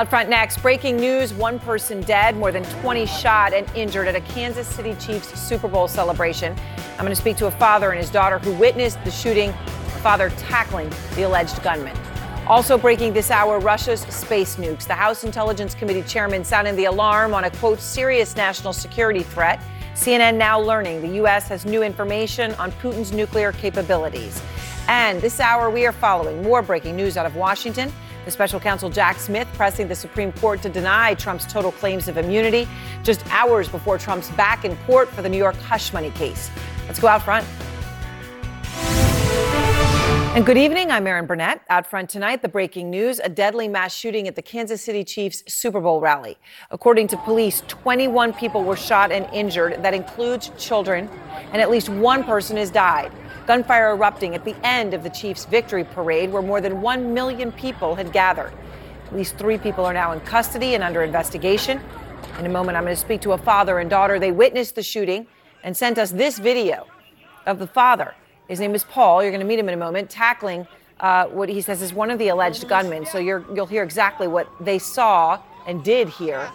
Out front next, breaking news one person dead, more than 20 shot and injured at a Kansas City Chiefs Super Bowl celebration. I'm going to speak to a father and his daughter who witnessed the shooting, father tackling the alleged gunman. Also breaking this hour, Russia's space nukes. The House Intelligence Committee chairman sounding the alarm on a quote serious national security threat. CNN now learning the U.S. has new information on Putin's nuclear capabilities. And this hour, we are following more breaking news out of Washington. The special counsel Jack Smith pressing the Supreme Court to deny Trump's total claims of immunity just hours before Trump's back in court for the New York hush money case. Let's go out front. And good evening. I'm Erin Burnett. Out front tonight, the breaking news a deadly mass shooting at the Kansas City Chiefs Super Bowl rally. According to police, 21 people were shot and injured. That includes children, and at least one person has died. Gunfire erupting at the end of the Chiefs' victory parade, where more than 1 million people had gathered. At least three people are now in custody and under investigation. In a moment, I'm going to speak to a father and daughter. They witnessed the shooting and sent us this video of the father. His name is Paul. You're going to meet him in a moment, tackling uh, what he says is one of the alleged gunmen. So you will hear exactly what they saw and did hear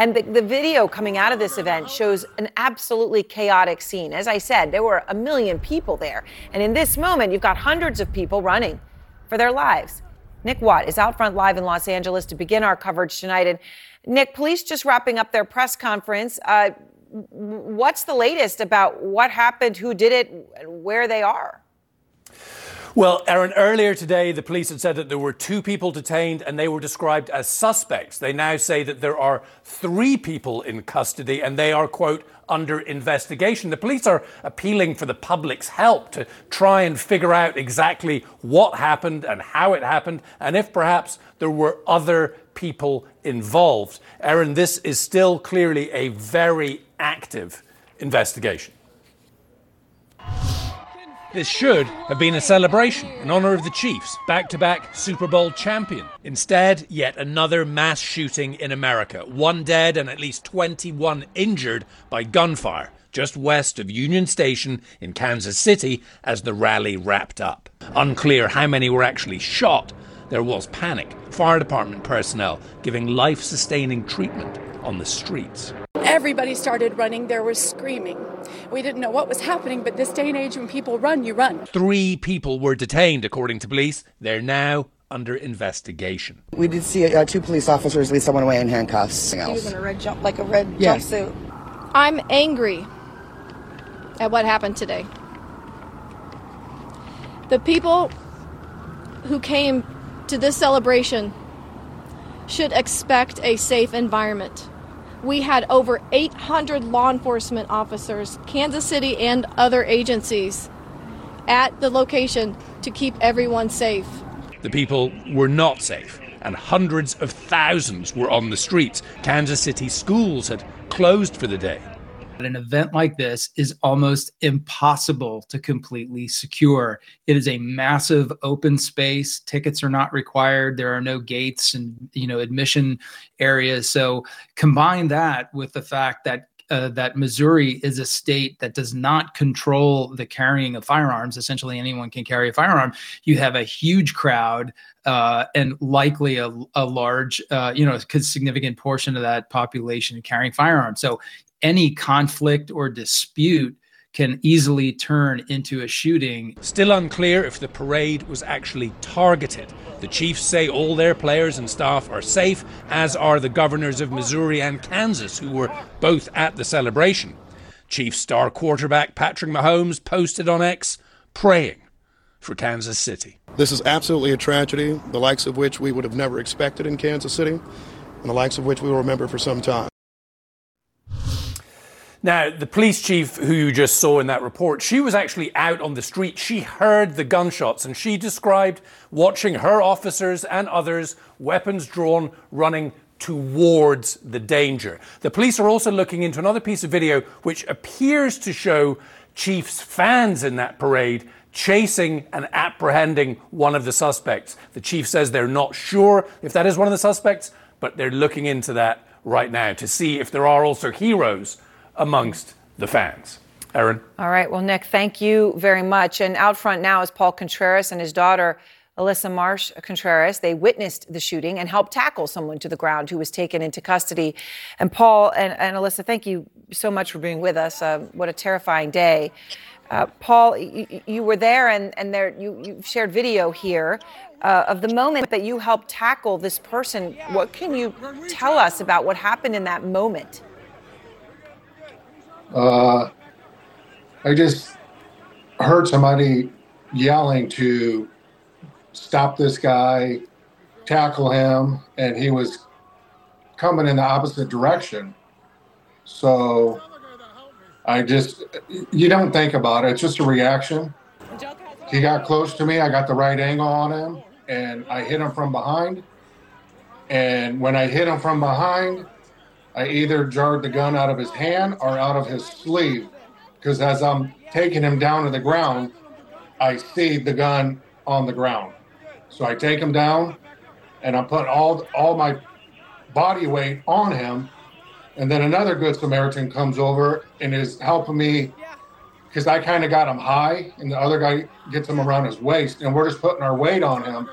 and the, the, video coming out of this event shows an absolutely chaotic scene. As I said, there were a million people there. And in this moment, you've got hundreds of people running for their lives. Nick Watt is out front live in Los Angeles to begin our coverage tonight. And Nick, police just wrapping up their press conference. Uh, what's the latest about what happened, who did it, and where they are? Well, Erin, earlier today, the police had said that there were two people detained and they were described as suspects. They now say that there are three people in custody and they are, quote, under investigation. The police are appealing for the public's help to try and figure out exactly what happened and how it happened and if perhaps there were other people involved. Erin, this is still clearly a very active investigation. This should have been a celebration in honour of the Chiefs, back to back Super Bowl champion. Instead, yet another mass shooting in America. One dead and at least 21 injured by gunfire just west of Union Station in Kansas City as the rally wrapped up. Unclear how many were actually shot. There was panic. Fire department personnel giving life sustaining treatment on the streets. Everybody started running. There was screaming. We didn't know what was happening, but this day and age, when people run, you run. Three people were detained, according to police. They're now under investigation. We did see uh, two police officers lead someone away in handcuffs. He was in a red jump, like a red yeah. jumpsuit. I'm angry at what happened today. The people who came to this celebration should expect a safe environment. We had over 800 law enforcement officers, Kansas City and other agencies, at the location to keep everyone safe. The people were not safe, and hundreds of thousands were on the streets. Kansas City schools had closed for the day. An event like this is almost impossible to completely secure. It is a massive open space. Tickets are not required. There are no gates and you know admission areas. So combine that with the fact that uh, that Missouri is a state that does not control the carrying of firearms. Essentially, anyone can carry a firearm. You have a huge crowd uh, and likely a, a large, uh, you know, significant portion of that population carrying firearms. So any conflict or dispute can easily turn into a shooting. Still unclear if the parade was actually targeted. The Chiefs say all their players and staff are safe, as are the governors of Missouri and Kansas, who were both at the celebration. Chiefs star quarterback Patrick Mahomes posted on X, praying for Kansas City. This is absolutely a tragedy, the likes of which we would have never expected in Kansas City, and the likes of which we will remember for some time. Now, the police chief who you just saw in that report, she was actually out on the street. She heard the gunshots and she described watching her officers and others, weapons drawn, running towards the danger. The police are also looking into another piece of video which appears to show Chiefs fans in that parade chasing and apprehending one of the suspects. The chief says they're not sure if that is one of the suspects, but they're looking into that right now to see if there are also heroes amongst the fans. Erin? All right. Well, Nick, thank you very much. And out front now is Paul Contreras and his daughter, Alyssa Marsh Contreras. They witnessed the shooting and helped tackle someone to the ground who was taken into custody. And Paul and, and Alyssa, thank you so much for being with us. Uh, what a terrifying day. Uh, Paul, you, you, were there, and, and there you, you shared video here uh, of the moment that you helped tackle this person. What can you tell us about what happened in that moment? Uh, I just heard somebody yelling to stop this guy, tackle him, and he was coming in the opposite direction. So I just, you don't think about it. It's just a reaction. He got close to me. I got the right angle on him and I hit him from behind. And when I hit him from behind, I either jarred the gun out of his hand or out of his sleeve. Because as I'm taking him down to the ground, I see the gun on the ground. So I take him down and I put all all my body weight on him and then another good Samaritan comes over and is helping me because I kind of got him high, and the other guy gets him around his waist, and we're just putting our weight on him,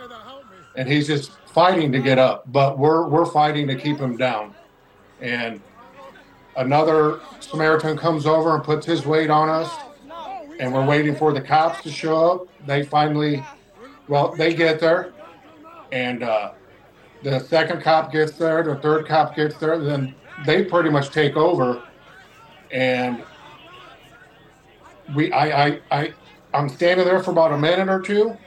and he's just fighting to get up, but we're we're fighting to keep him down. And another Samaritan comes over and puts his weight on us, and we're waiting for the cops to show up. They finally, well, they get there, and uh, the second cop gets there, the third cop gets there, then they pretty much take over, and we I I I I'm standing there for about a minute or two.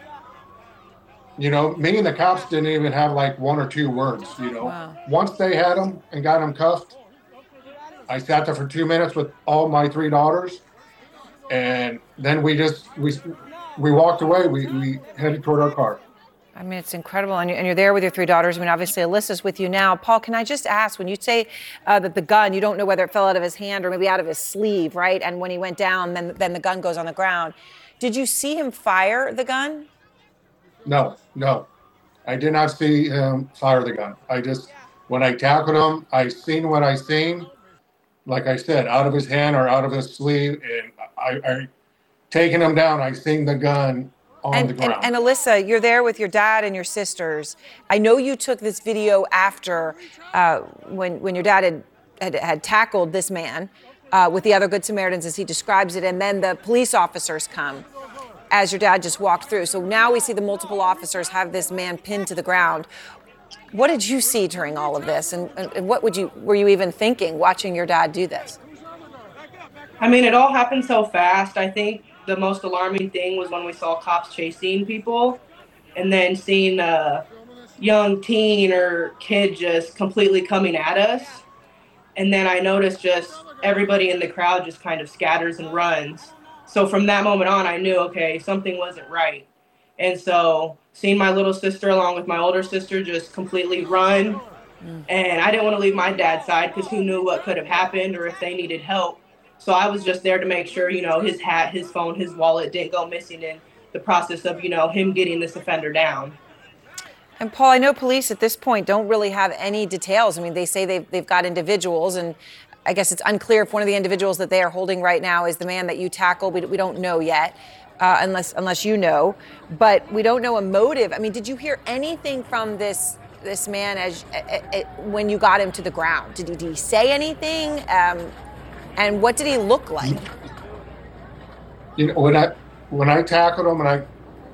You know, me and the cops didn't even have like one or two words. You know, wow. once they had him and got him cuffed, I sat there for two minutes with all my three daughters, and then we just we we walked away. We we headed toward our car. I mean, it's incredible. And, you, are there with your three daughters. I mean, obviously, Alyssa's with you now. Paul, can I just ask when you say uh, that the gun, you don't know whether it fell out of his hand or maybe out of his sleeve, right? And when he went down, then, then the gun goes on the ground. Did you see him fire the gun? No, no. I did not see him fire the gun. I just, when I tackled him, I seen what I seen. Like I said, out of his hand or out of his sleeve. And I, I taking him down, I seen the gun on and, the ground. And, and, Alyssa, you're there with your dad and your sisters. I know you took this video after uh, when when your dad had had, had tackled this man uh, with the other Good Samaritans, as he describes it, and then the police officers come as your dad just walked through. So now we see the multiple officers have this man pinned to the ground. What did you see during all of this, and, and what would you were you even thinking watching your dad do this? I mean, it all happened so fast. I think the most alarming thing was when we saw cops chasing people and then seeing a young teen or kid just completely coming at us. And then I noticed just everybody in the crowd just kind of scatters and runs. So from that moment on, I knew, okay, something wasn't right. And so seeing my little sister along with my older sister just completely run. Mm. And I didn't want to leave my dad's side because who knew what could have happened or if they needed help. So I was just there to make sure, you know, his hat, his phone, his wallet didn't go missing in the process of, you know, him getting this offender down. And Paul, I know police at this point don't really have any details. I mean, they say they've, they've got individuals, and I guess it's unclear if one of the individuals that they are holding right now is the man that you tackled. We, we don't know yet. Uh, unless unless you know, but we don't know a motive. I mean, did you hear anything from this this man as uh, uh, when you got him to the ground? Did he, did he say anything? Um, and what did he look like? You know, when I when I tackled him and I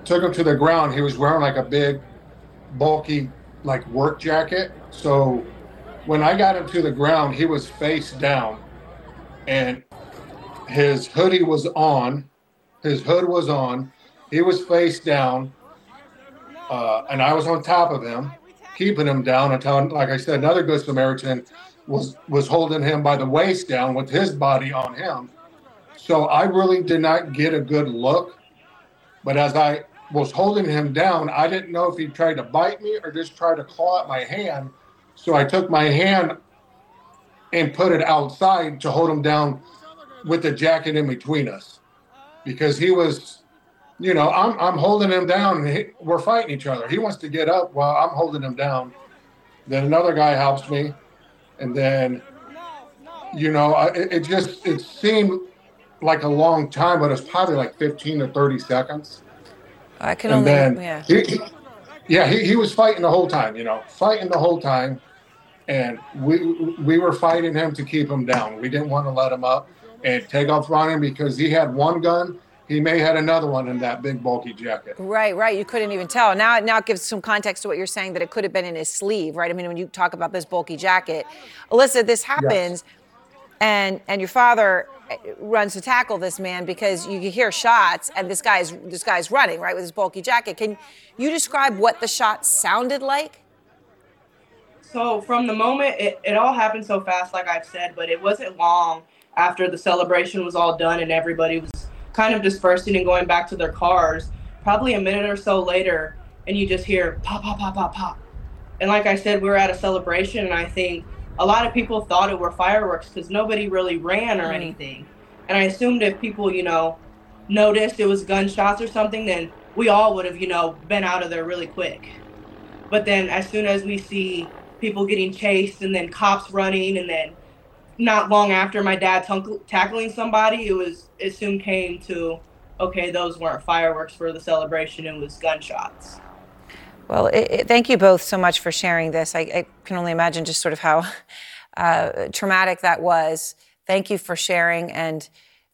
took him to the ground, he was wearing like a big, bulky, like work jacket. So when I got him to the ground, he was face down, and his hoodie was on. His hood was on. He was face down, uh, and I was on top of him, keeping him down until, like I said, another good Samaritan was was holding him by the waist down with his body on him. So I really did not get a good look. But as I was holding him down, I didn't know if he tried to bite me or just try to claw at my hand. So I took my hand and put it outside to hold him down with the jacket in between us. Because he was you know i'm, I'm holding him down and he, we're fighting each other. He wants to get up while i'm holding him down. Then another guy helps me. And then you know it, it just it seemed like a long time but it's probably like 15 to 30 seconds. I can and only then yeah. he, Yeah, he, he was fighting the whole time, you know, fighting the whole time. And we we were fighting him to keep him down. We didn't want to let him up and take off running because he had one gun. He may had another one in that big bulky jacket. Right, right. You couldn't even tell. Now, now it gives some context to what you're saying that it could have been in his sleeve, right? I mean, when you talk about this bulky jacket, Alyssa, this happens, yes. and and your father runs to tackle this man because you hear shots and this guy's this guy's running right with his bulky jacket. Can you describe what the shot sounded like? So from the moment it, it all happened so fast, like I've said, but it wasn't long after the celebration was all done and everybody was kind of dispersing and going back to their cars. Probably a minute or so later, and you just hear pop, pop, pop, pop, pop. And like I said, we were at a celebration, and I think a lot of people thought it were fireworks because nobody really ran or anything. And I assumed if people, you know, noticed it was gunshots or something, then we all would have, you know, been out of there really quick. But then as soon as we see people getting chased and then cops running and then not long after my dad t- tackling somebody, it was it soon came to okay, those weren't fireworks for the celebration; it was gunshots. Well, it, it, thank you both so much for sharing this. I, I can only imagine just sort of how uh, traumatic that was. Thank you for sharing, and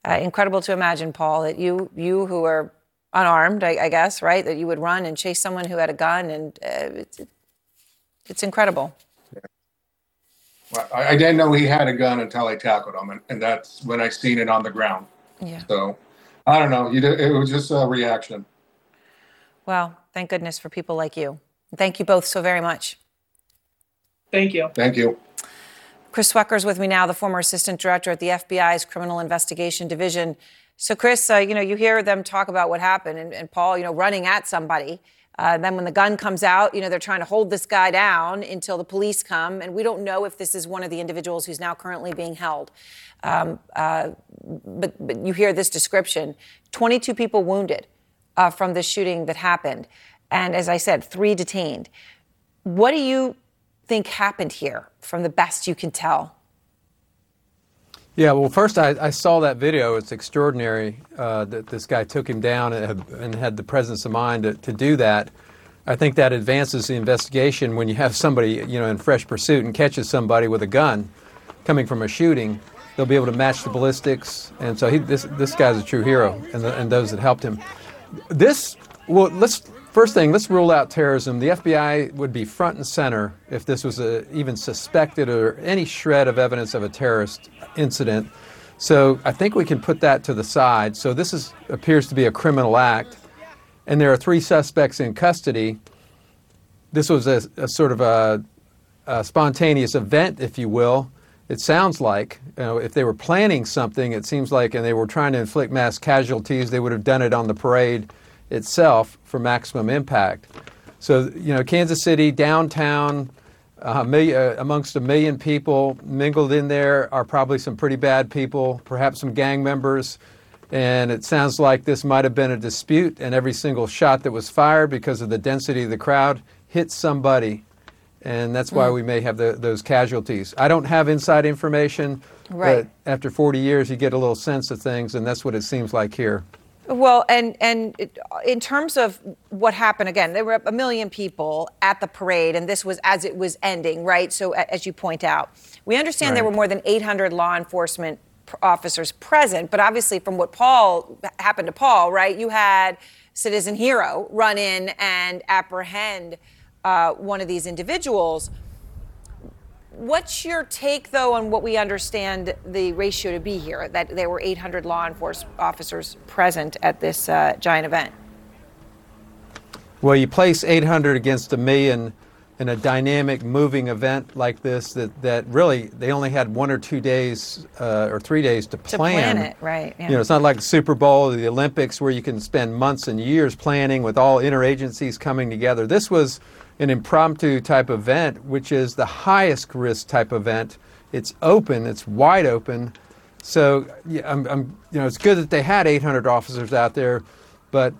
uh, incredible to imagine, Paul, that you you who are unarmed, I, I, guess, right, that you would run and chase someone who had a gun, and uh, it's, it's incredible. I, I, didn't know he had a gun until I tackled him, and, and that's when I seen it on the ground. Yeah. So I don't know. it was just a reaction. Well, thank goodness for people like you. Thank you both so very much. Thank you. Thank you. Chris Swecker's with me now, the former assistant director at the FBI's Criminal Investigation Division. So, Chris, uh, you know, you hear them talk about what happened, and, and Paul, you know, running at somebody. Uh, then when the gun comes out, you know, they're trying to hold this guy down until the police come. And we don't know if this is one of the individuals who's now currently being held. Um, uh, but, but, you hear this description 22 people wounded uh, from the shooting that happened. And as I said, three detained. What do you think happened here from the best you can tell? Yeah, well, first I, I saw that video. It's extraordinary uh, that this guy took him down and had, and had the presence of mind to, to, do that. I think that advances the investigation when you have somebody, you know, in fresh pursuit and catches somebody with a gun coming from a shooting. They'll be able to match the ballistics, and so he, this this guy's a true hero, and, the, and those that helped him. This, well, let's First thing, let's rule out terrorism. The FBI would be front and center if this was a, even suspected or any shred of evidence of a terrorist incident. So I think we can put that to the side. So this is, appears to be a criminal act, and there are three suspects in custody. This was a, a sort of a, a, spontaneous event, if you will. It sounds like you know, if they were planning something, it seems like, and they were trying to inflict mass casualties, they would have done it on the parade itself for maximum impact. So, you know, Kansas City, downtown, uh, million, uh, amongst a million people mingled in there are probably some pretty bad people, perhaps some gang members. And it sounds like this might have been a dispute, and every single shot that was fired because of the density of the crowd hit somebody. And that's why mm. we may have the, those casualties. I don't have inside information, right. but after 40 years, you get a little sense of things, and that's what it seems like here. Well, and and in terms of what happened again, there were a million people at the parade, and this was as it was ending, right? So, as you point out, we understand right. there were more than 800 law enforcement officers present, but obviously, from what Paul happened to Paul, right? You had Citizen Hero run in and apprehend uh, one of these individuals. What's your take, though, on what we understand the ratio to be here? That there were 800 law enforcement officers present at this uh, giant event. Well, you place 800 against a million in a dynamic, moving event like this. That that really they only had one or two days uh, or three days to plan. To plan it, right? Yeah. You know, it's not like the Super Bowl or the Olympics where you can spend months and years planning with all interagencies coming together. This was an impromptu type event, which is the highest risk type event. It's open, it's wide open. So yeah, I'm, I'm, you know, it's good that they had 800 officers out there, but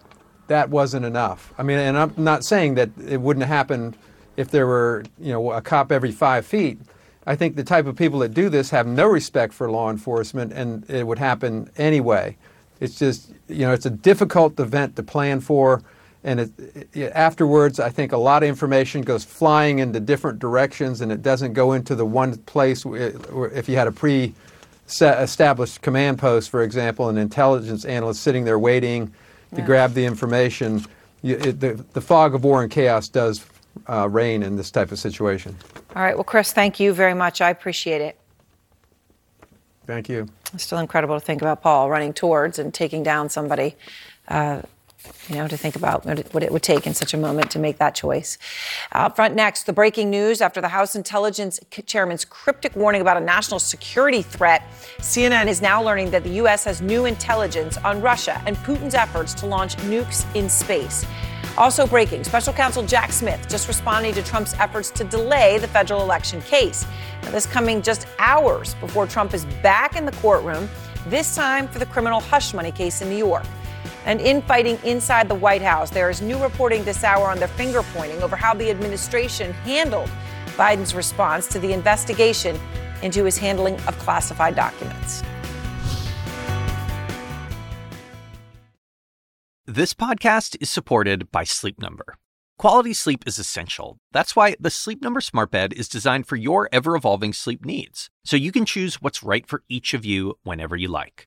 that wasn't enough. I mean, and I'm not saying that it wouldn't happen if there were, you know, a cop every five feet. I think the type of people that do this have no respect for law enforcement, and it would happen anyway. It's just, you know, it's a difficult event to plan for And it, it, afterwards, I think a lot of information goes flying into different directions, and it doesn't go into the one place. Where, if you had a pre established command post, for example, an intelligence analyst sitting there waiting to yeah. grab the information, you, it, the, the fog of war and chaos does uh, reign in this type of situation. All right. Well, Chris, thank you very much. I appreciate it. Thank you. It's still incredible to think about Paul running towards and taking down somebody. Uh, you know, to think about what it would take in such a moment to make that choice. Up front next, the breaking news after the House Intelligence Chairman's cryptic warning about a national security threat. CNN is now learning that the U.S. has new intelligence on Russia and Putin's efforts to launch nukes in space. Also breaking, special counsel Jack Smith just responding to Trump's efforts to delay the federal election case. Now, this coming just hours before Trump is back in the courtroom, this time for the criminal hush money case in New York. And infighting inside the White House, there is new reporting this hour on their finger pointing over how the administration handled Biden's response to the investigation into his handling of classified documents. This podcast is supported by Sleep Number. Quality sleep is essential. That's why the Sleep Number Smart Bed is designed for your ever evolving sleep needs, so you can choose what's right for each of you whenever you like.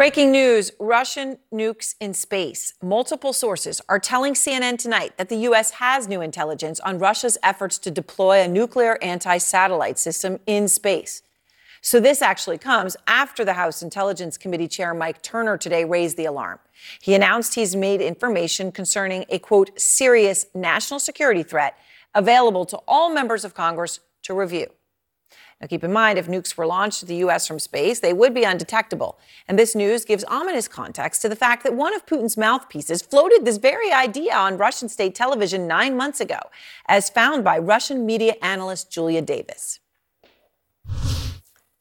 Breaking news Russian nukes in space. Multiple sources are telling CNN tonight that the U.S. has new intelligence on Russia's efforts to deploy a nuclear anti satellite system in space. So, this actually comes after the House Intelligence Committee Chair Mike Turner today raised the alarm. He announced he's made information concerning a quote, serious national security threat available to all members of Congress to review. Now, keep in mind, if nukes were launched at the U.S. from space, they would be undetectable. And this news gives ominous context to the fact that one of Putin's mouthpieces floated this very idea on Russian state television nine months ago, as found by Russian media analyst Julia Davis.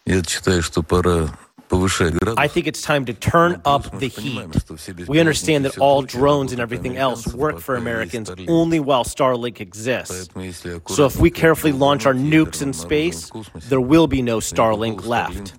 Я считаю, что пора I think it's time to turn up the heat. We understand that all drones and everything else work for Americans only while Starlink exists. So if we carefully launch our nukes in space, there will be no Starlink left.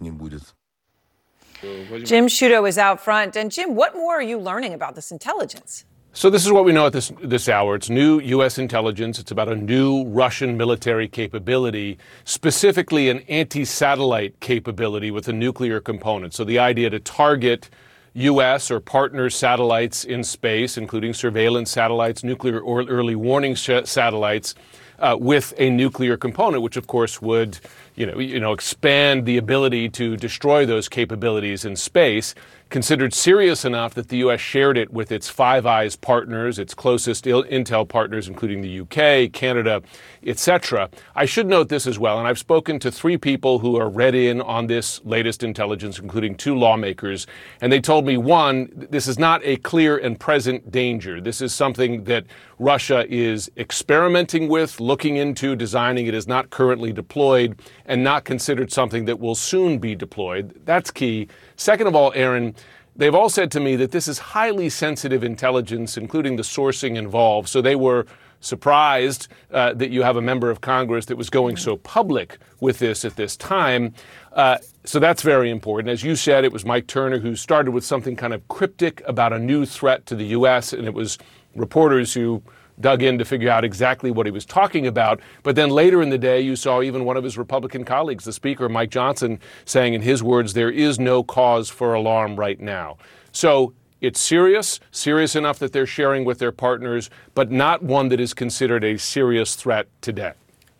Jim Sciutto is out front. And Jim, what more are you learning about this intelligence? So this is what we know at this this hour. It's new U.S. intelligence. It's about a new Russian military capability, specifically an anti-satellite capability with a nuclear component. So the idea to target U.S. or partner satellites in space, including surveillance satellites, nuclear or early warning sh- satellites, uh, with a nuclear component, which of course would, you know, you know, expand the ability to destroy those capabilities in space considered serious enough that the U.S. shared it with its Five Eyes partners, its closest intel partners, including the UK, Canada, etc. I should note this as well, and I've spoken to three people who are read in on this latest intelligence, including two lawmakers, and they told me one, this is not a clear and present danger. This is something that Russia is experimenting with, looking into, designing. It is not currently deployed and not considered something that will soon be deployed. That's key. Second of all, Erin, they've all said to me that this is highly sensitive intelligence, including the sourcing involved. So they were surprised uh, that you have a member of Congress that was going so public with this at this time. Uh, so that's very important. As you said, it was Mike Turner who started with something kind of cryptic about a new threat to the U.S., and it was reporters who dug in to figure out exactly what he was talking about. But then later in the day, you saw even one of his Republican colleagues, the Speaker, Mike Johnson, saying in his words, there is no cause for alarm right now. So it's serious, serious enough that they're sharing with their partners, but not one that is considered a serious threat today.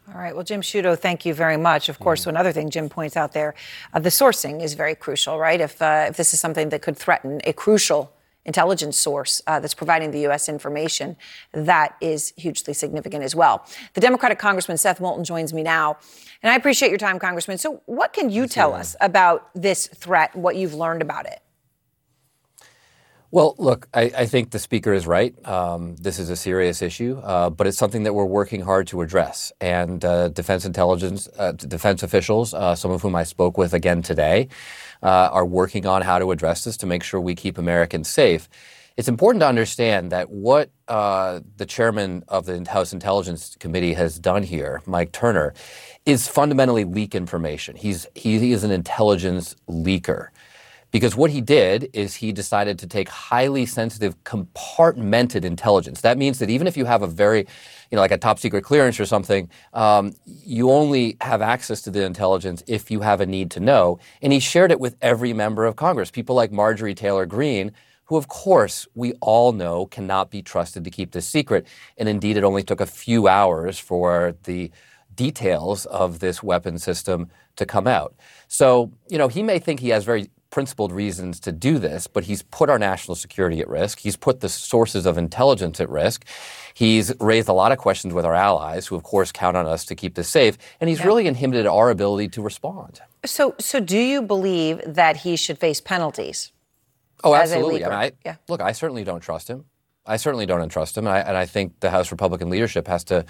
All right. Well, Jim Sciutto, thank you very much. Of course, mm-hmm. another thing Jim points out there, uh, the sourcing is very crucial, right? If uh, if this is something that could threaten a crucial intelligence source uh, that's providing the U.S. information, that is hugely significant as well. The Democratic Congressman Seth Moulton joins me now, and I appreciate your time, Congressman. So, what can you tell us about this threat? What you've learned about it? Well, look, I, I, think the speaker is right. Um, this is a serious issue, uh, but it's something that we're working hard to address. And uh, defense intelligence, uh, defense officials, uh, some of whom I spoke with again today, uh, are working on how to address this to make sure we keep Americans safe. It's important to understand that what uh, the chairman of the House Intelligence Committee has done here, Mike Turner, is fundamentally leak information. He's he is an intelligence leaker. Because what he did is he decided to take highly sensitive, compartmented intelligence. That means that even if you have a very, you know, like a top secret clearance or something, um, you only have access to the intelligence if you have a need to know. And he shared it with every member of Congress, people like Marjorie Taylor Greene, who, of course, we all know cannot be trusted to keep this secret. And indeed, it only took a few hours for the details of this weapon system to come out. So, you know, he may think he has very principled reasons to do this, but he's put our national security at risk. He's put the sources of intelligence at risk. He's raised a lot of questions with our allies, who of course count on us to keep this safe, and he's yeah. really inhibited our ability to respond. So, so do you believe that he should face penalties? Oh, absolutely. I mean, I, yeah. Look, I certainly don't trust him. I certainly don't trust him, and I, and I think the House Republican leadership has to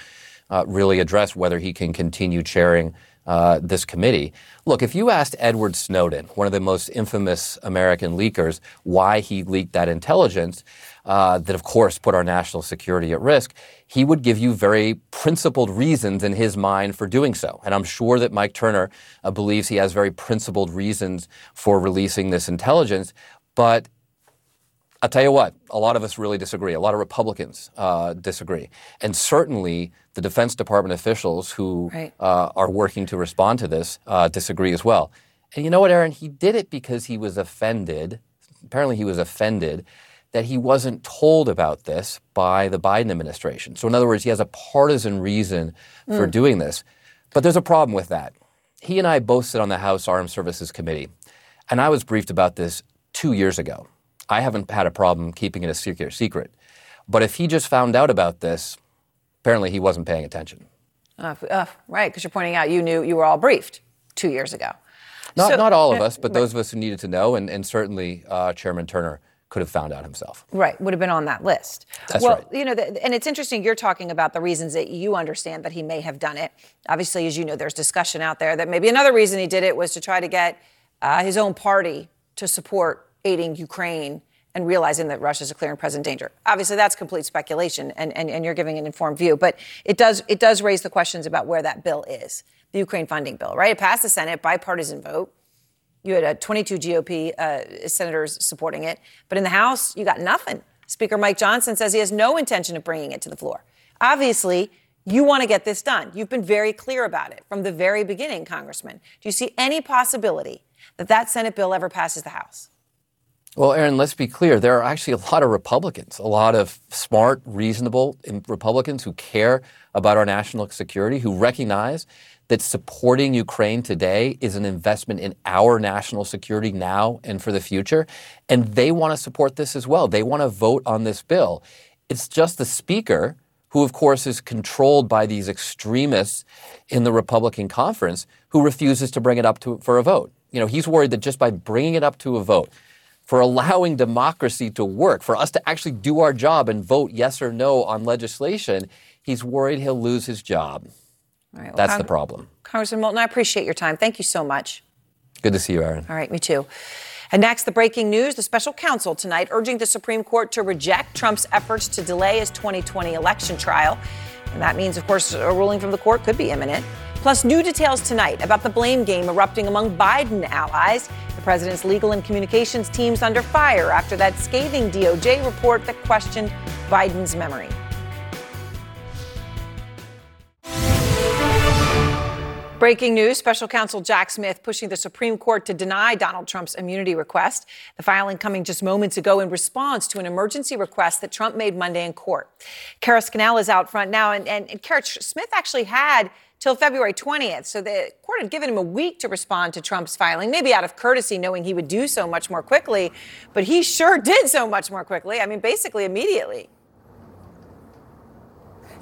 uh, really address whether he can continue chairing uh, this committee. Look, if you asked Edward Snowden, one of the most infamous American leakers, why he leaked that intelligence, uh, that of course put our national security at risk, he would give you very principled reasons in his mind for doing so. And I'm sure that Mike Turner uh, believes he has very principled reasons for releasing this intelligence. But I'll tell you what, a lot of us really disagree. A lot of Republicans uh, disagree. And certainly the Defense Department officials who right. uh, are working to respond to this uh, disagree as well. And you know what, Erin? He did it because he was offended. Apparently, he was offended that he wasn't told about this by the Biden administration. So, in other words, he has a partisan reason mm. for doing this. But there's a problem with that. He and I both sit on the House Armed Services Committee. And I was briefed about this two years ago. I haven't had a problem keeping it a secret. But if he just found out about this, apparently he wasn't paying attention. Uh, uh, right, because you're pointing out you knew you were all briefed two years ago. Not, so, not all of us, but, but, those of us who needed to know, and, and certainly uh, Chairman Turner could have found out himself. Right, would have been on that list. That's well, right. you know, the, and it's interesting you're talking about the reasons that you understand that he may have done it. Obviously, as you know, there's discussion out there that maybe another reason he did it was to try to get uh, his own party to support aiding Ukraine and realizing that Russia is a clear and present danger. Obviously, that's complete speculation, and, and, and you're giving an informed view. But it does, it does raise the questions about where that bill is the Ukraine funding bill, right? It passed the Senate, bipartisan vote. You had uh, 22 GOP uh, senators supporting it. But in the House, you got nothing. Speaker Mike Johnson says he has no intention of bringing it to the floor. Obviously, you want to get this done. You've been very clear about it from the very beginning, Congressman. Do you see any possibility that that Senate bill ever passes the House? Well, Erin, let's be clear. There are actually a lot of Republicans, a lot of smart, reasonable Republicans who care about our national security, who recognize that supporting Ukraine today is an investment in our national security now and for the future. And they want to support this as well. They want to vote on this bill. It's just the Speaker, who, of course, is controlled by these extremists in the Republican conference, who refuses to bring it up to, for a vote. You know, he's worried that just by bringing it up to a vote, for allowing democracy to work, for us to actually do our job and vote yes or no on legislation, he's worried he'll lose his job. well, That's Cong- the problem. Congressman Moulton, I appreciate your time. Thank you so much. Good to see you, Erin. All right, me too. And next, the breaking news the special counsel tonight urging the Supreme Court to reject Trump's efforts to delay his 2020 election trial. And that means, of course, a ruling from the court could be imminent. Plus, new details tonight about the blame game erupting among Biden allies. The president's legal and communications teams under fire after that scathing DOJ report that questioned Biden's memory. Breaking news Special Counsel Jack Smith pushing the Supreme Court to deny Donald Trump's immunity request. The filing coming just moments ago in response to an emergency request that Trump made Monday in court. Kara Scannell is out front now, and, and, and Kara Smith actually had till February 20th. So the court had given him a week to respond to Trump's filing, maybe out of courtesy, knowing he would do so much more quickly. But he sure did so much more quickly. I mean, basically immediately.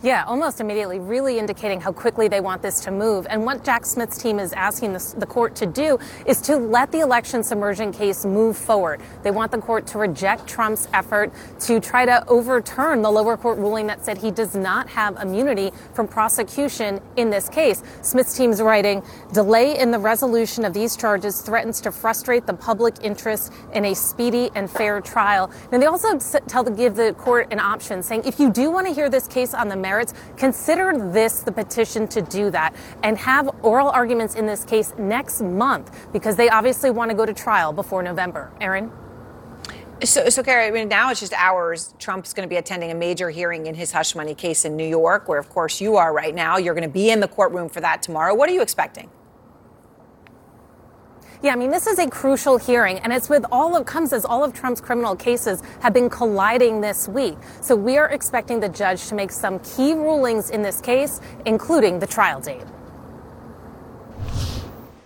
Yeah, almost immediately, really indicating how quickly they want this to move. And what Jack Smith's team is asking the, the, court to do is to let the election subversion case move forward. They want the court to reject Trump's effort to try to overturn the lower court ruling that said he does not have immunity from prosecution in this case. Smith's team is writing, delay in the resolution of these charges threatens to frustrate the public interest in a speedy and fair trial. And they also tell to give the court an option, saying if you do want to hear this case on the merits, consider this the petition to do that and have oral arguments in this case next month because they obviously want to go to trial before November. Erin? So, so Kara, I mean, now it's just hours. Trump's going to be attending a major hearing in his hush money case in New York, where, of course, you are right now. You're going to be in the courtroom for that tomorrow. What are you expecting? Yeah, I mean, this is a crucial hearing, and it's with all of comes as all of Trump's criminal cases have been colliding this week. So we are expecting the judge to make some key rulings in this case, including the trial date.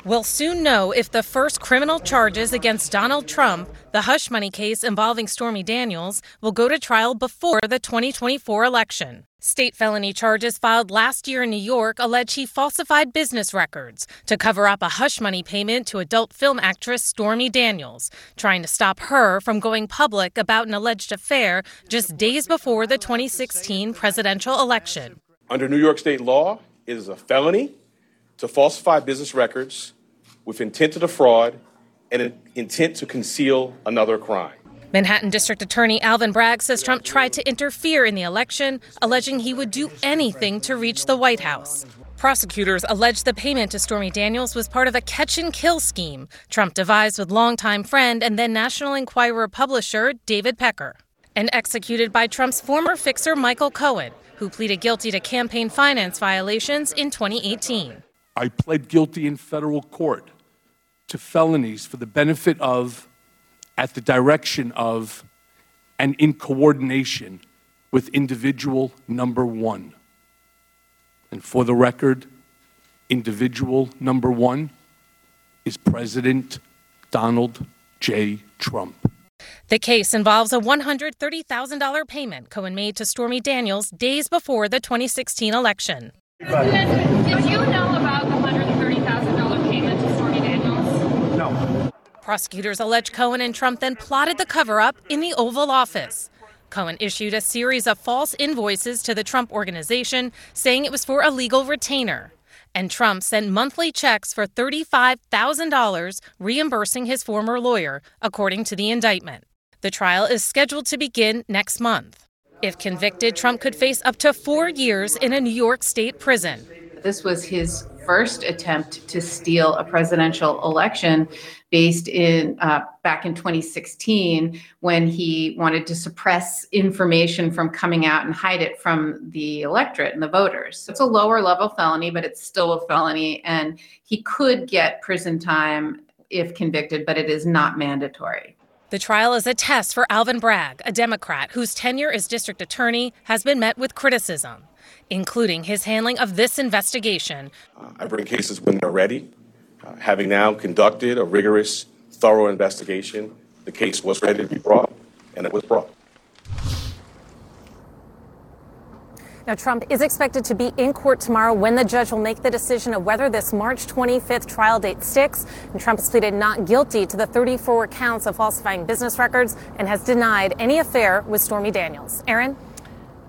We'll soon know if the first criminal charges against Donald Trump, the hush money case involving Stormy Daniels, will go to trial before the 2024 election. State felony charges filed last year in New York allege he falsified business records to cover up a hush money payment to adult film actress Stormy Daniels, trying to stop her from going public about an alleged affair just days before the 2016 presidential election. Under New York state law, it is a felony to falsify business records with intent to defraud and an intent to conceal another crime. Manhattan District Attorney Alvin Bragg says Trump tried to interfere in the election, alleging he would do anything to reach the White House. Prosecutors allege the payment to Stormy Daniels was part of a catch and kill scheme Trump devised with longtime friend and then National Enquirer publisher David Pecker, and executed by Trump's former fixer Michael Cohen, who pleaded guilty to campaign finance violations in 2018. I pled guilty in federal court to felonies for the benefit of, at the direction of, and in coordination with individual number one. And for the record, individual number one is President Donald J. Trump. The case involves a $130,000 payment Cohen made to Stormy Daniels days before the 2016 election. Did you know about the $130,000 payment to Stormy Daniels? No. Prosecutors allege Cohen and Trump then plotted the cover up in the Oval Office. Cohen issued a series of false invoices to the Trump organization saying it was for a legal retainer. And Trump sent monthly checks for $35,000 reimbursing his former lawyer, according to the indictment. The trial is scheduled to begin next month. If convicted, Trump could face up to four years in a New York state prison. This was his first attempt to steal a presidential election based in uh, back in 2016 when he wanted to suppress information from coming out and hide it from the electorate and the voters. It's a lower level felony, but it's still a felony, and he could get prison time if convicted, but it is not mandatory. The trial is a test for Alvin Bragg, a Democrat whose tenure as district attorney has been met with criticism, including his handling of this investigation. Uh, I bring cases when they're ready. Uh, having now conducted a rigorous, thorough investigation, the case was ready to be brought, and it was brought. Now, Trump is expected to be in court tomorrow when the judge will make the decision of whether this March 25th trial date sticks. And Trump has pleaded not guilty to the 34 counts of falsifying business records and has denied any affair with Stormy Daniels. Erin?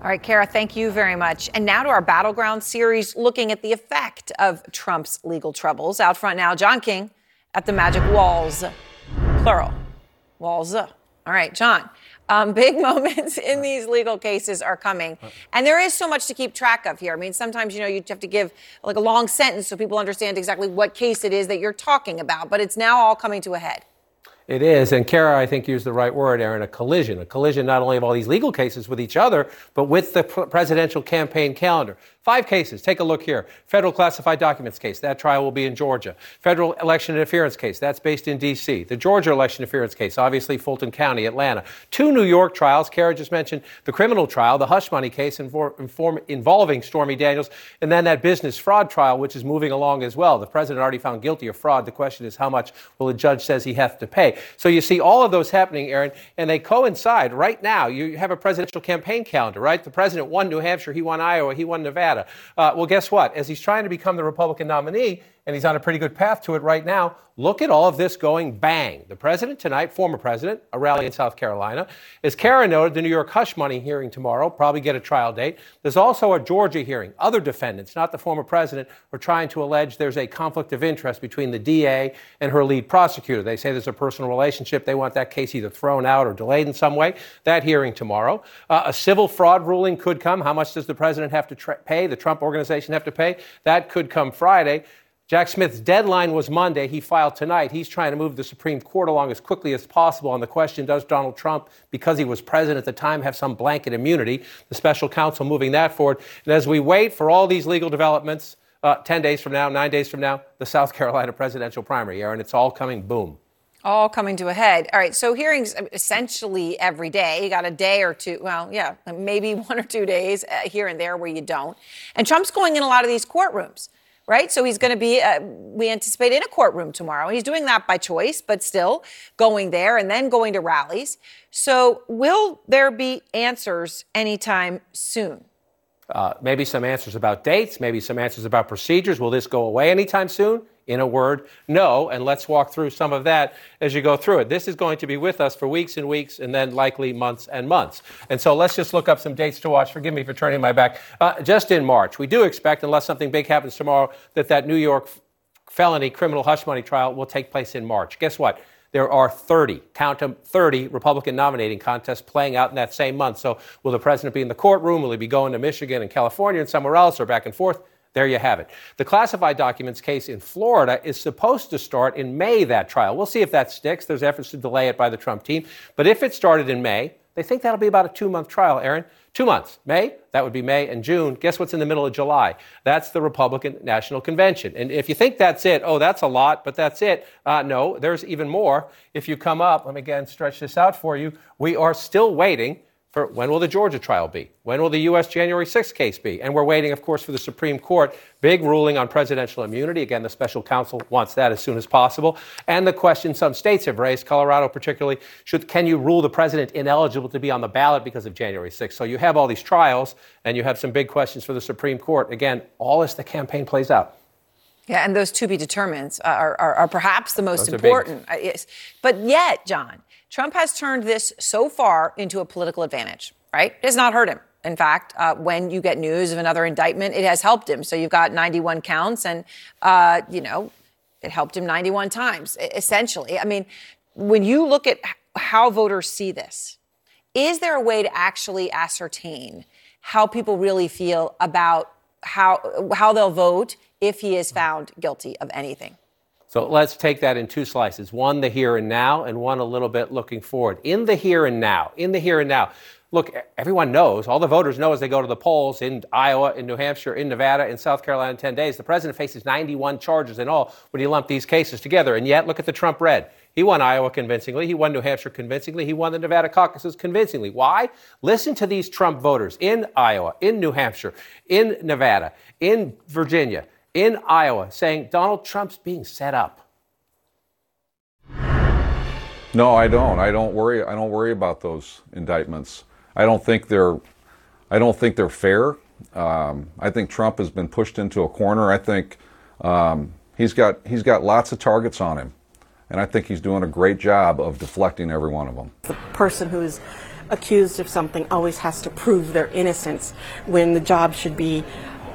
All right, Kara, thank you very much. And now to our Battleground series looking at the effect of Trump's legal troubles. Out front now, John King at the Magic Walls, plural. Wowza. All right, John. Um, big moments in these legal cases are coming, and there is so much to keep track of here. I mean, sometimes you know you have to give like a long sentence so people understand exactly what case it is that you're talking about. But it's now all coming to a head. It is. And Kara, I think, used the right word, Erin a collision. A collision not only of all these legal cases with each other, but with the pr- presidential campaign calendar. Five cases. Take a look here. Federal classified documents case. That trial will be in Georgia. Federal election interference case. That's based in D.C. The Georgia election interference case, obviously Fulton County, Atlanta. Two New York trials. Kara just mentioned the criminal trial, the hush money case involving Stormy Daniels, and then that business fraud trial, which is moving along as well. The president already found guilty of fraud. The question is how much will a judge says he has to pay. So you see all of those happening, Erin, and they coincide right now. You have a presidential campaign calendar, right? The president won New Hampshire, he won Iowa, he won Nevada. Uh, well, guess what? As he's trying to become the Republican nominee, and he's on a pretty good path to it right now. Look at all of this going bang. The president tonight, former president, a rally in South Carolina. As Kara noted, the New York hush money hearing tomorrow, probably get a trial date. There's also a Georgia hearing. Other defendants, not the former president, are trying to allege there's a conflict of interest between the DA and her lead prosecutor. They say there's a personal relationship. They want that case either thrown out or delayed in some way. That hearing tomorrow. Uh, a civil fraud ruling could come. How much does the president have to tra- pay? The Trump organization have to pay? That could come Friday. Jack Smith's deadline was Monday. He filed tonight. He's trying to move the Supreme Court along as quickly as possible on the question Does Donald Trump, because he was president at the time, have some blanket immunity? The special counsel moving that forward. And as we wait for all these legal developments, uh, 10 days from now, nine days from now, the South Carolina presidential primary, Erin, it's all coming boom. All coming to a head. All right, so hearings essentially every day. You got a day or two, well, yeah, maybe one or two days uh, here and there where you don't. And Trump's going in a lot of these courtrooms right? So he's going to be, uh, we anticipate, in a courtroom tomorrow. He's doing that by choice, but still going there and then going to rallies. So will there be answers anytime soon? Uh, maybe some answers about dates, maybe some answers about procedures. Will this go away anytime soon? In a word, no. And let's walk through some of that as you go through it. This is going to be with us for weeks and weeks and then likely months and months. And so let's just look up some dates to watch. Forgive me for turning my back. Uh, just in March, we do expect, unless something big happens tomorrow, that that New York felony criminal hush money trial will take place in March. Guess what? there are 30, count them, 30 Republican nominating contests playing out in that same month. So will the president be in the courtroom? Will he be going to Michigan and California and somewhere else or back and forth? There you have it. The classified documents case in Florida is supposed to start in May, that trial. We'll see if that sticks. There's efforts to delay it by the Trump team. But if it started in May, they think that'll be about a two month trial, Erin. Two months. May, that would be May and June. Guess what's in the middle of July? That's the Republican National Convention. And if you think that's it, oh, that's a lot, but that's it. Uh, no, there's even more. If you come up, let me again stretch this out for you. We are still waiting for when will the Georgia trial be? When will the U.S. January 6th case be? And we're waiting, of course, for the Supreme Court. Big ruling on presidential immunity. Again, the special counsel wants that as soon as possible. And the question some states have raised, Colorado particularly, should can you rule the president ineligible to be on the ballot because of January 6th? So you have all these trials, and you have some big questions for the Supreme Court. Again, all as the campaign plays out. Yeah, and those to be determined are, are, are perhaps the most important. Uh, yes. But yet, John, Trump has turned this so far into a political advantage, right? It has not hurt him. In fact, uh, when you get news of another indictment, it has helped him. So you've got 91 counts, and, uh, you know, it helped him 91 times, essentially. I mean, when you look at how voters see this, is there a way to actually ascertain how people really feel about how, how they'll vote if he is found guilty of anything? So let's take that in two slices one the here and now, and one a little bit looking forward. In the here and now, in the here and now, look, everyone knows, all the voters know as they go to the polls in Iowa, in New Hampshire, in Nevada, in South Carolina in 10 days, the president faces 91 charges in all when you lump these cases together. And yet, look at the Trump red. He won Iowa convincingly. He won New Hampshire convincingly. He won the Nevada caucuses convincingly. Why? Listen to these Trump voters in Iowa, in New Hampshire, in Nevada, in Virginia, in Iowa saying Donald Trump's being set up. No, I don't. I don't worry. I don't worry about those indictments. I don't think they're. I don't think they're fair. Um, I think Trump has been pushed into a corner. I think um, he's got he's got lots of targets on him, and I think he's doing a great job of deflecting every one of them. The person who is accused of something always has to prove their innocence when the job should be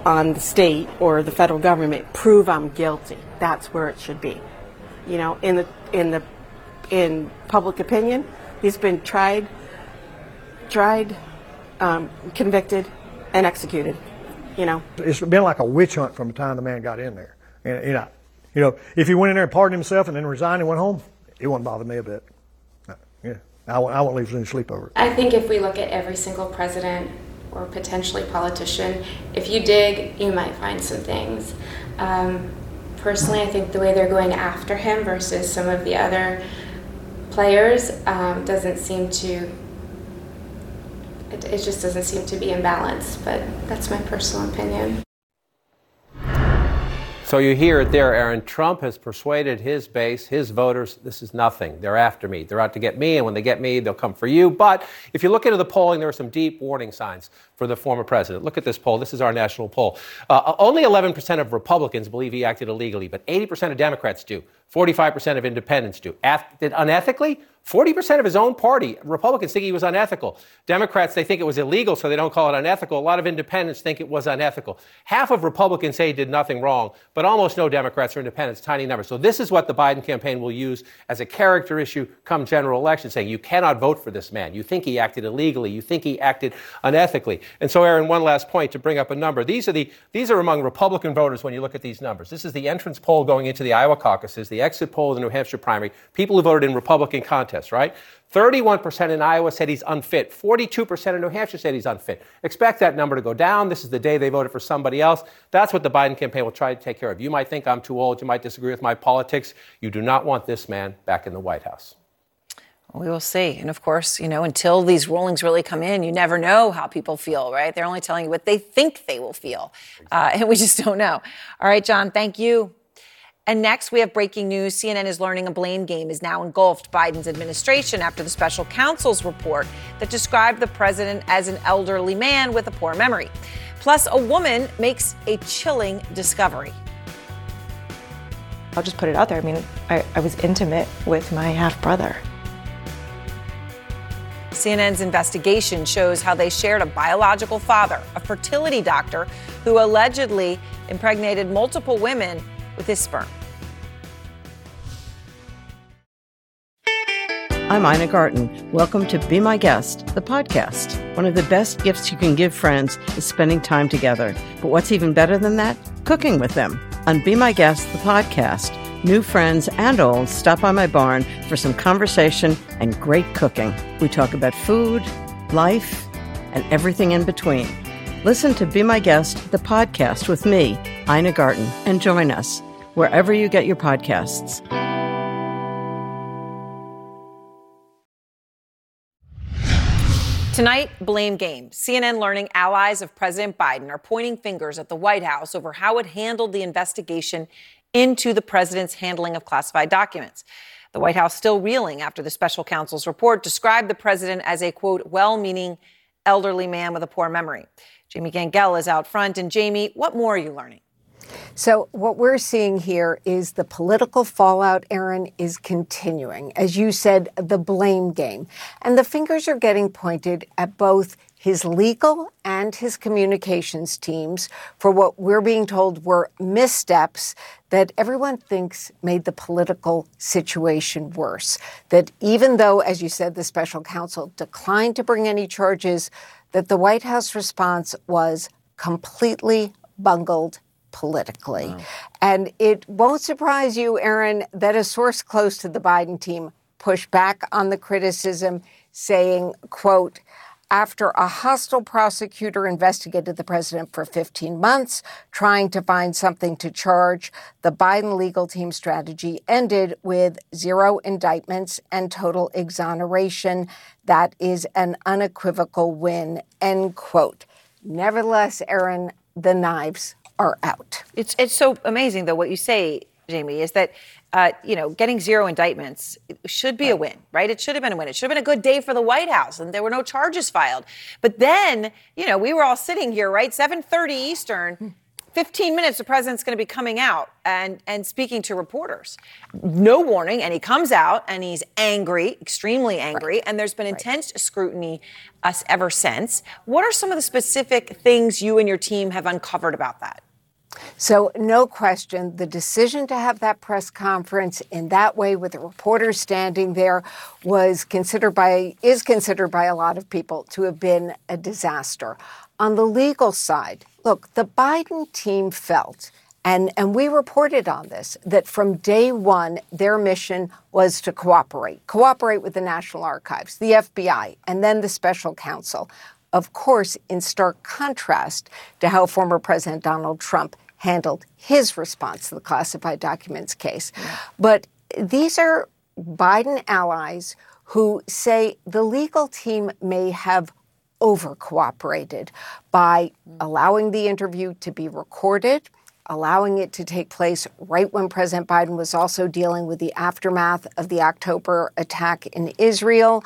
on the state or the federal government prove I'm guilty. That's where it should be. You know, in the in the in public opinion. He's been tried, tried, um, convicted, and executed. You know, It's been like a witch hunt from the time the man got in there. And, you know, you know, if he went in there and pardoned himself and then resigned and went home, it wouldn't bother me a bit. No, Yeah, I won't, I won't lose any sleep over it. I think if we look at every single president or potentially politician, if you dig, you might find some things. Um, personally, I think the way they're going after him versus some of the other players um, doesn't seem to. It, it just doesn't seem to be in balance, but that's my personal opinion. So you hear it there, Erin. Trump has persuaded his base, his voters, this is nothing. They're after me. They're out to get me, and when they get me, they'll come for you. But if you look into the polling, there are some deep warning signs for the former president. Look at this poll. This is our national poll. Uh, only 11% of Republicans believe he acted illegally, but 80% of Democrats do. 45% of independents do. Acted unethically? 40% of his own party, Republicans, think he was unethical. Democrats, they think it was illegal, so they don't call it unethical. A lot of independents think it was unethical. Half of Republicans say he did nothing wrong, but almost no Democrats or independents, tiny numbers. So this is what the Biden campaign will use as a character issue come general election, saying you cannot vote for this man. You think he acted illegally. You think he acted unethically. And so, Erin, one last point to bring up a number. These are the these are among Republican voters when you look at these numbers. This is the entrance poll going into the Iowa caucuses, the exit poll of the New Hampshire primary. People who voted in Republican contests, right? 31% in Iowa said he's unfit. 42% in New Hampshire said he's unfit. Expect that number to go down. This is the day they voted for somebody else. That's what the Biden campaign will try to take care of. You might think I'm too old. You might disagree with my politics. You do not want this man back in the White House. We will see. And of course, you know, until these rulings really come in, you never know how people feel, right? They're only telling you what they think they will feel. Uh, and we just don't know. All right, John, thank you. And next, we have breaking news. CNN is learning a blame game is now engulfed Biden's administration after the special counsel's report that described the president as an elderly man with a poor memory. Plus, a woman makes a chilling discovery. I'll just put it out there. I mean, I, I was intimate with my half brother. CNN's investigation shows how they shared a biological father, a fertility doctor, who allegedly impregnated multiple women with his sperm. I'm Ina Garten. Welcome to Be My Guest, the podcast. One of the best gifts you can give friends is spending time together. But what's even better than that? Cooking with them. On Be My Guest, the podcast, new friends and old stop by my barn for some conversation and great cooking. We talk about food, life, and everything in between. Listen to Be My Guest, the podcast with me, Ina Garten, and join us wherever you get your podcasts. Tonight, blame game. CNN learning allies of President Biden are pointing fingers at the White House over how it handled the investigation into the president's handling of classified documents. The White House still reeling after the special counsel's report described the president as a quote, well meaning elderly man with a poor memory. Jamie Gangel is out front. And Jamie, what more are you learning? So, what we're seeing here is the political fallout, Erin, is continuing. As you said, the blame game. And the fingers are getting pointed at both his legal and his communications teams for what we're being told were missteps that everyone thinks made the political situation worse. That even though, as you said, the special counsel declined to bring any charges, that the White House response was completely bungled politically. Wow. And it won't surprise you, Erin, that a source close to the Biden team pushed back on the criticism, saying, quote, after a hostile prosecutor investigated the president for 15 months, trying to find something to charge, the Biden legal team strategy ended with zero indictments and total exoneration. That is an unequivocal win, end quote. Nevertheless, Erin, the knives are out. It's it's so amazing though what you say, Jamie, is that uh, you know getting zero indictments should be a win, right? It should have been a win. It should have been a good day for the White House, and there were no charges filed. But then you know we were all sitting here, right? 7:30 Eastern. 15 minutes, the president's going to be coming out and, and speaking to reporters. No warning, and he comes out and he's angry, extremely angry, right. and there's been intense right. scrutiny us ever since. What are some of the specific things you and your team have uncovered about that? So, no question, the decision to have that press conference in that way with the reporters standing there was considered by, is considered by a lot of people to have been a disaster. On the legal side, look, the Biden team felt, and, and we reported on this, that from day one, their mission was to cooperate, cooperate with the National Archives, the FBI, and then the special counsel. Of course, in stark contrast to how former President Donald Trump handled his response to the classified documents case. But these are Biden allies who say the legal team may have over cooperated by allowing the interview to be recorded, allowing it to take place right when President Biden was also dealing with the aftermath of the October attack in Israel.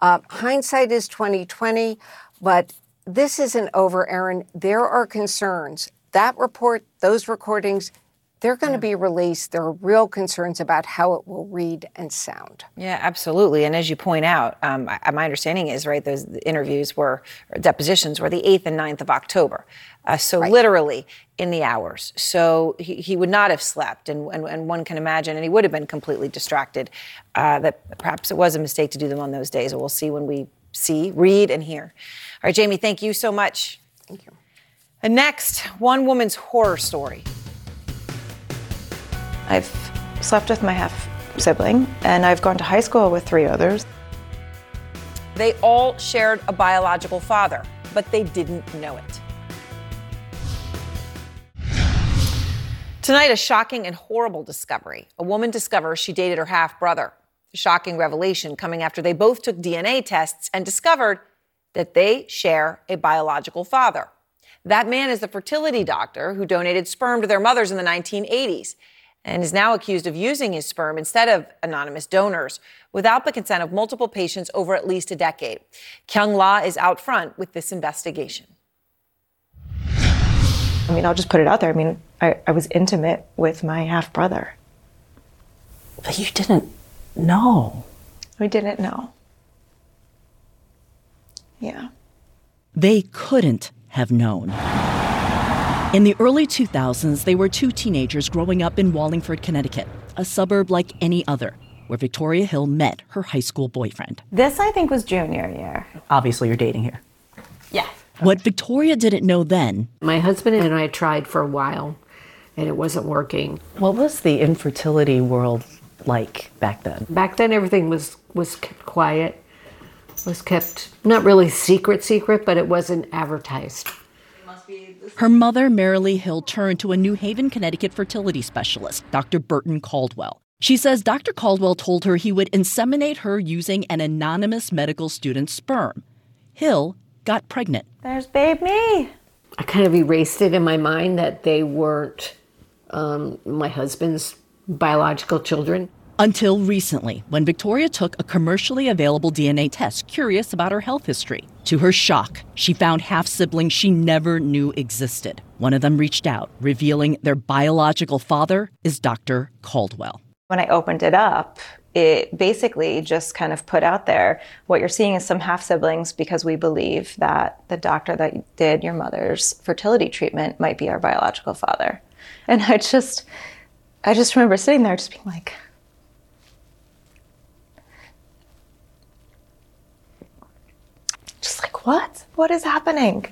Uh, hindsight is 2020, but this isn't over, Erin. There are concerns that report, those recordings, they're going to be released. There are real concerns about how it will read and sound. Yeah, absolutely. And as you point out, um, my understanding is right. Those interviews were depositions were the eighth and 9th of October, uh, so right. literally in the hours. So he, he would not have slept, and, and, and one can imagine, and he would have been completely distracted. Uh, that perhaps it was a mistake to do them on those days. We'll see when we see, read, and hear. All right, Jamie, thank you so much. Thank you. And next, one woman's horror story. I've slept with my half sibling, and I've gone to high school with three others. They all shared a biological father, but they didn't know it. Tonight, a shocking and horrible discovery. A woman discovers she dated her half brother. A shocking revelation coming after they both took DNA tests and discovered that they share a biological father. That man is the fertility doctor who donated sperm to their mothers in the 1980s and is now accused of using his sperm instead of anonymous donors without the consent of multiple patients over at least a decade. Kyung Lah is out front with this investigation. I mean, I'll just put it out there. I mean, I, I was intimate with my half brother. But you didn't know. We didn't know. Yeah. They couldn't have known. In the early 2000s, they were two teenagers growing up in Wallingford, Connecticut, a suburb like any other, where Victoria Hill met her high school boyfriend. This, I think, was junior year. Obviously, you're dating here. Yeah. What Victoria didn't know then. My husband and I tried for a while, and it wasn't working. What was the infertility world like back then? Back then, everything was, was kept quiet was kept not really secret secret, but it wasn't advertised. Her mother, Marilee Hill, turned to a New Haven, Connecticut fertility specialist, Dr. Burton Caldwell. She says Dr. Caldwell told her he would inseminate her using an anonymous medical student's sperm. Hill got pregnant. There's babe me. I kind of erased it in my mind that they weren't um, my husband's biological children. Until recently, when Victoria took a commercially available DNA test, curious about her health history. To her shock, she found half siblings she never knew existed. One of them reached out, revealing their biological father is Dr. Caldwell. When I opened it up, it basically just kind of put out there what you're seeing is some half siblings because we believe that the doctor that did your mother's fertility treatment might be our biological father. And I just, I just remember sitting there just being like, Just like, what? What is happening?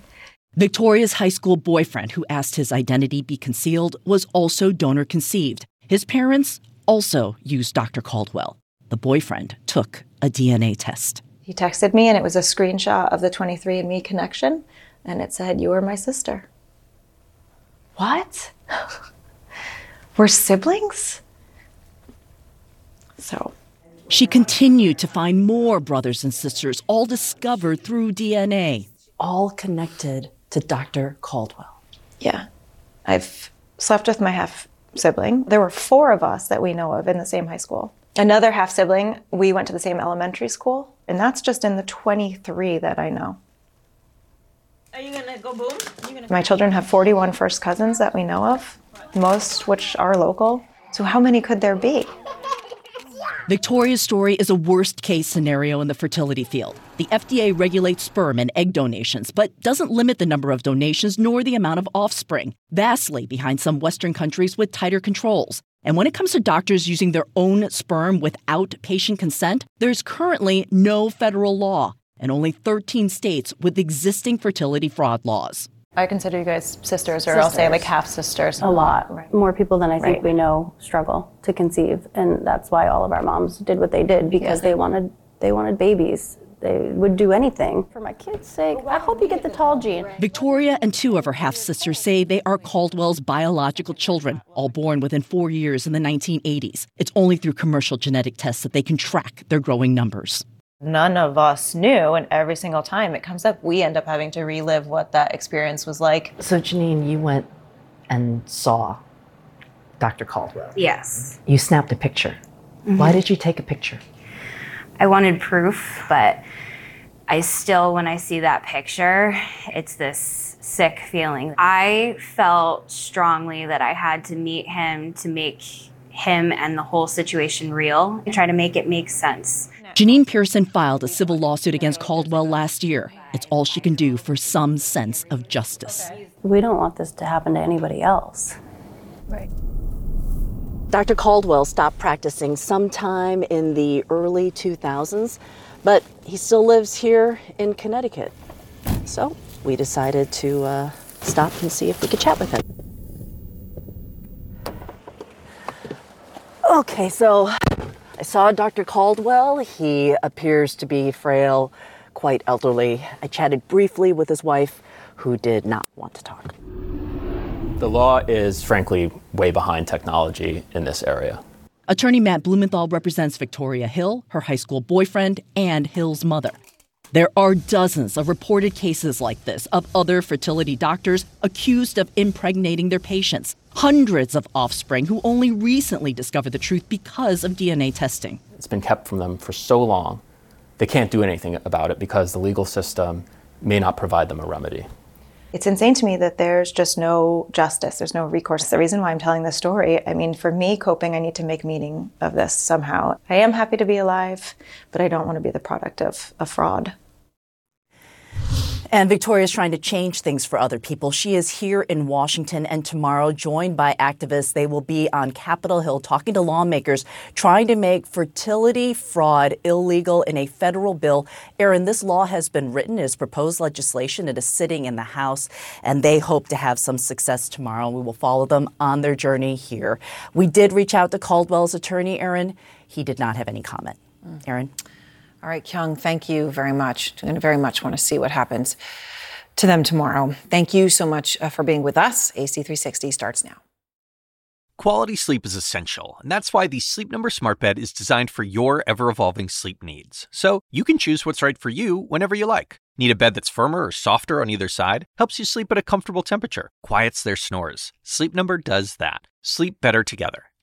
Victoria's high school boyfriend, who asked his identity be concealed, was also donor conceived. His parents also used Dr. Caldwell. The boyfriend took a DNA test. He texted me, and it was a screenshot of the 23andMe connection, and it said, You are my sister. What? We're siblings? So she continued to find more brothers and sisters, all discovered through DNA. All connected to Dr. Caldwell. Yeah. I've slept with my half sibling. There were four of us that we know of in the same high school. Another half sibling, we went to the same elementary school, and that's just in the 23 that I know. Are you gonna go boom? Gonna my children have 41 first cousins that we know of, most which are local. So, how many could there be? Victoria's story is a worst case scenario in the fertility field. The FDA regulates sperm and egg donations, but doesn't limit the number of donations nor the amount of offspring, vastly behind some Western countries with tighter controls. And when it comes to doctors using their own sperm without patient consent, there's currently no federal law and only 13 states with existing fertility fraud laws. I consider you guys sisters, or I'll say like half sisters. A lot. More people than I think Right. we know struggle to conceive, and that's why all of our moms did what they did because they wanted they wanted babies. They would do anything for my kids' sake. I hope you get the tall gene. Victoria and two of her half sisters say they are Caldwell's biological children, all born within four years in the 1980s. It's only through commercial genetic tests that they can track their growing numbers. None of us knew, and every single time it comes up, we end up having to relive what that experience was like. So, Janine, you went and saw Dr. Caldwell. Yes. You snapped a picture. Mhm. Why did you take a picture? I wanted proof, but I still, when I see that picture, it's this sick feeling. I felt strongly that I had to meet him to make him and the whole situation real, and try to make it make sense. Janine Pearson filed a civil lawsuit against Caldwell last year. It's all she can do for some sense of justice. We don't want this to happen to anybody else. Right. Dr. Caldwell stopped practicing sometime in the early 2000s, but he still lives here in Connecticut. So we decided to uh, stop and see if we could chat with him. Okay, so I saw Dr. Caldwell. He appears to be frail, quite elderly. I chatted briefly with his wife, who did not want to talk. The law is, frankly, way behind technology in this area. Attorney Matt Blumenthal represents Victoria Hill, her high school boyfriend, and Hill's mother. There are dozens of reported cases like this of other fertility doctors accused of impregnating their patients, hundreds of offspring who only recently discovered the truth because of DNA testing. It's been kept from them for so long, they can't do anything about it because the legal system may not provide them a remedy. It's insane to me that there's just no justice, there's no recourse. It's the reason why I'm telling this story. I mean, for me, coping, I need to make meaning of this somehow. I am happy to be alive, but I don't want to be the product of a fraud. And Victoria's trying to change things for other people. She is here in Washington and tomorrow, joined by activists. They will be on Capitol Hill talking to lawmakers, trying to make fertility fraud illegal in a federal bill. Erin, this law has been written as proposed legislation. It is sitting in the House, and they hope to have some success tomorrow. We will follow them on their journey here. We did reach out to Caldwell's attorney, Erin. He did not have any comment. Erin? All right, Kyung, thank you very much. To very much want to see what happens to them tomorrow. Thank you so much uh, for being with us. AC360 starts now. Quality sleep is essential, and that's why the Sleep Number Smart Bed is designed for your ever evolving sleep needs. So you can choose what's right for you whenever you like. Need a bed that's firmer or softer on either side? Helps you sleep at a comfortable temperature, quiets their snores. Sleep Number does that. Sleep better together.